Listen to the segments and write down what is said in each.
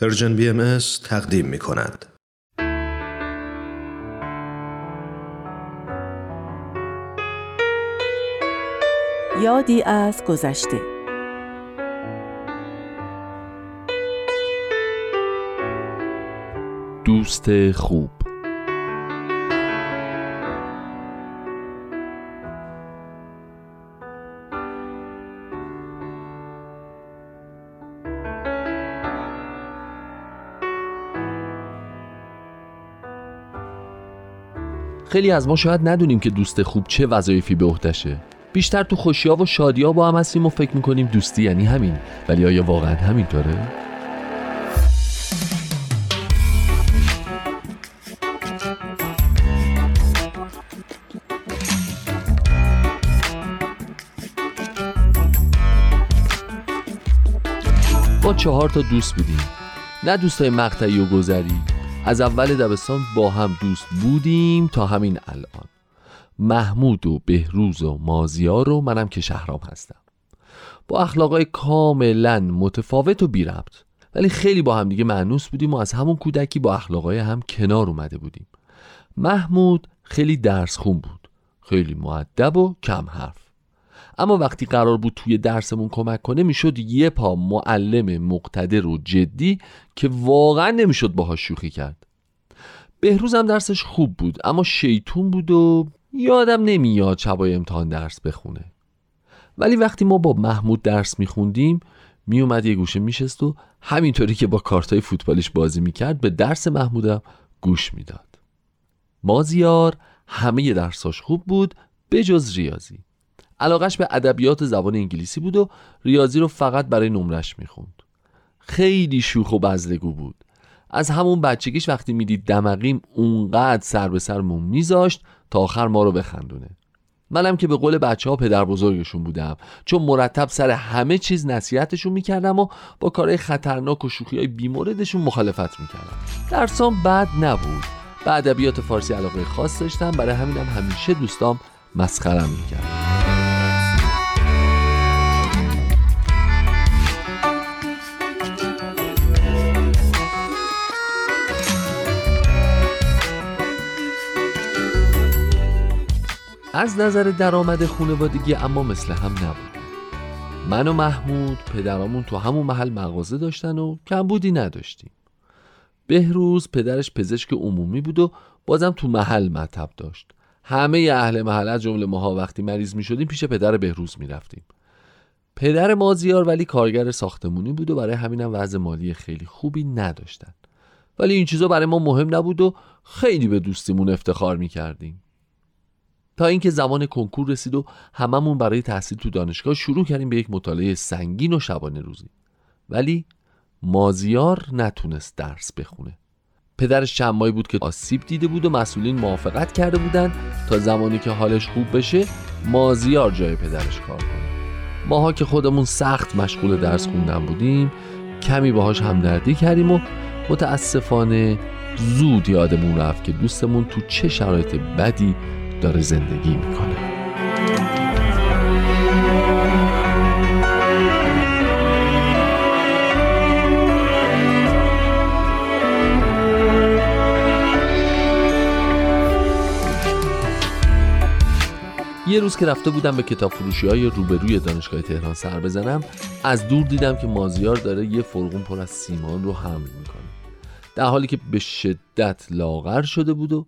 پرژن بی ام تقدیم می کند. یادی از گذشته دوست خوب خیلی از ما شاید ندونیم که دوست خوب چه وظایفی به عهدهشه. بیشتر تو خوشیا و شادیا با هم هستیم و فکر می‌کنیم دوستی یعنی همین. ولی آیا واقعا همینطوره؟ ما چهار تا دوست بودیم. نه دوستای مقطعی و گذری از اول دبستان با هم دوست بودیم تا همین الان. محمود و بهروز و مازیار و منم که شهرام هستم. با اخلاقای کاملا متفاوت و بی ربط ولی خیلی با هم دیگه معنوس بودیم و از همون کودکی با اخلاقای هم کنار اومده بودیم. محمود خیلی درس خون بود. خیلی معدب و کم حرف اما وقتی قرار بود توی درسمون کمک کنه می‌شد یه پا معلم مقتدر و جدی که واقعا نمی‌شد باهاش شوخی کرد. بهروز هم درسش خوب بود اما شیطون بود و یادم نمیاد شبای امتحان درس بخونه. ولی وقتی ما با محمود درس میخوندیم میومد یه گوشه میشست و همینطوری که با کارتای فوتبالیش بازی می‌کرد به درس محمودم گوش می‌داد. مازیار همه درساش خوب بود بجز ریاضی. علاقش به ادبیات زبان انگلیسی بود و ریاضی رو فقط برای نمرش می‌خوند. خیلی شوخ و بزلگو بود. از همون بچگیش وقتی می‌دید دمقیم اونقدر سر به سرمون میذاشت تا آخر ما رو بخندونه. منم که به قول بچه ها پدر بزرگشون بودم. چون مرتب سر همه چیز نصیحتشون می‌کردم و با کارهای خطرناک و شوخی های بیموردشون مخالفت می‌کردم. درسام بد نبود. به ادبیات فارسی علاقه خاص داشتم. برای همینم همیشه دوستام مسخرم می‌کردم از نظر درآمد خانوادگی اما مثل هم نبود. من و محمود پدرامون تو همون محل مغازه داشتن و کمبودی نداشتیم. بهروز پدرش پزشک عمومی بود و بازم تو محل مطب داشت. همه اهل محل از جمله ماها وقتی مریض می شدیم پیش پدر بهروز می رفتیم پدر مازیار ولی کارگر ساختمونی بود و برای همینم وضع مالی خیلی خوبی نداشتن. ولی این چیزا برای ما مهم نبود و خیلی به دوستیمون افتخار می کردیم تا اینکه زمان کنکور رسید و هممون برای تحصیل تو دانشگاه شروع کردیم به یک مطالعه سنگین و شبانه روزی. ولی مازیار نتونست درس بخونه. پدرش چند ماهی بود که آسیب دیده بود و مسئولین موافقت کرده بودن تا زمانی که حالش خوب بشه مازیار جای پدرش کار کنه. ماها که خودمون سخت مشغول درس خوندن بودیم کمی باهاش همدردی کردیم و متاسفانه زود یادمون رفت که دوستمون تو چه شرایط بدی داره زندگی می‌کنه. یه روز که رفته بودم به کتاب فروشی های روبروی دانشگاه تهران سر بزنم از دور دیدم که مازیار داره یه فرغون پر از سیمان رو حمل می‌کنه. در حالی که به شدت لاغر شده بود و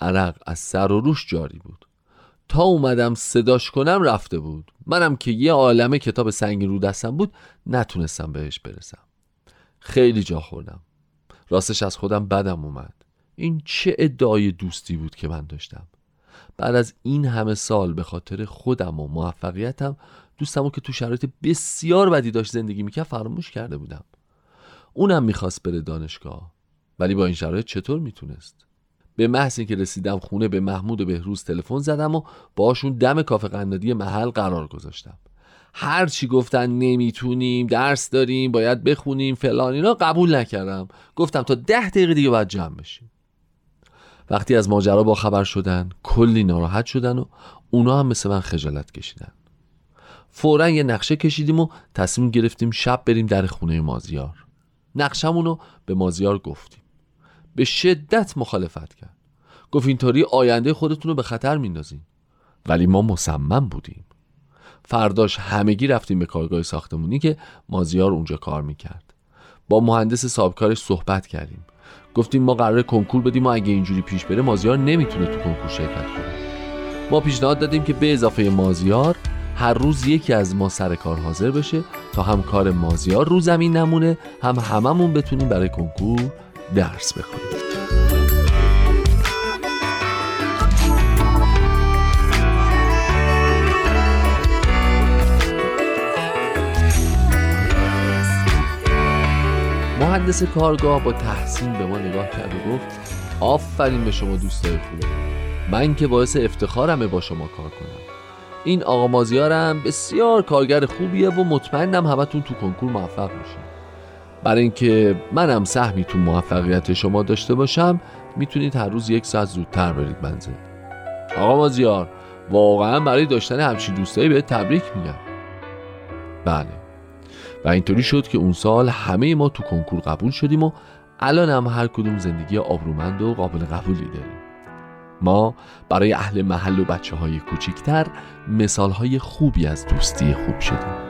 عرق از سر و روش جاری بود. تا اومدم صداش کنم رفته بود. منم که یه عالمه کتاب سنگین رو دستم بود نتونستم بهش برسم. خیلی جا خوردم. راستش از خودم بدم اومد. این چه ادعای دوستی بود که من داشتم. بعد از این همه سال به خاطر خودم و موفقیتم دوستمو که تو شرایط بسیار بدی داشت زندگی می‌کرد فراموش کرده بودم. اونم می‌خواست بره دانشگاه. ولی با این شرایط چطور می‌تونست؟ به محض اینکه رسیدم خونه به محمود و بهروز تلفن زدم و باشون دم کافه قنادی محل قرار گذاشتم. هر چی گفتن نمی‌تونیم درس داریم باید بخونیم فلان اینا قبول نکردم. گفتم تا ده دقیقه دیگه باید جمع بشیم. وقتی از ماجرا با خبر شدن کلی ناراحت شدن و اونا هم مثل من خجالت کشیدن. فورا یه نقشه کشیدیم و تصمیم گرفتیم شب بریم در خونه مازیار. نقشمون رو به مازیار گفتیم. به شدت مخالفت کرد. گفت اینطوری آینده خودتون رو به خطر میندازین ولی ما مصمم بودیم. فرداش همگی رفتیم به کارگاه ساختمونی که مازیار اونجا کار می‌کرد. با مهندس صاحبکارش صحبت کردیم. گفتیم ما قرار کنکور بدیم و اگه اینجوری پیش بره مازیار نمی‌تونه تو کنکور شرکت کنه. ما پیشنهاد دادیم که به اضافه مازیار هر روز یکی از ما سر کار حاضر بشه تا هم کار مازیار رو زمین نمونه هم هممون بتونیم برای کنکور درس بخونیم مهندس کارگاه با تحسین به ما نگاه کرد و گفت آفرین به شما دوستای خوبه. من که باعث افتخارمه با شما کار کنم. این آقا مازیارم بسیار کارگر خوبیه و مطمئنم همتون تو کنکور موفق میشین. برای اینکه منم سهمی تو موفقیت شما داشته باشم می‌تونید هر روز یک ساعت زودتر برید منزل آقا مازیار واقعا برای داشتن همچین دوستایی به تبریک میگم. بله. و اینطوری شد که اون سال همه ما تو کنکور قبول شدیم و الان هم هر کدوم زندگی آبرومند و قابل قبولی داریم. ما برای اهل محل و بچه های کوچیکتر مثال های خوبی از دوستی خوب شدیم.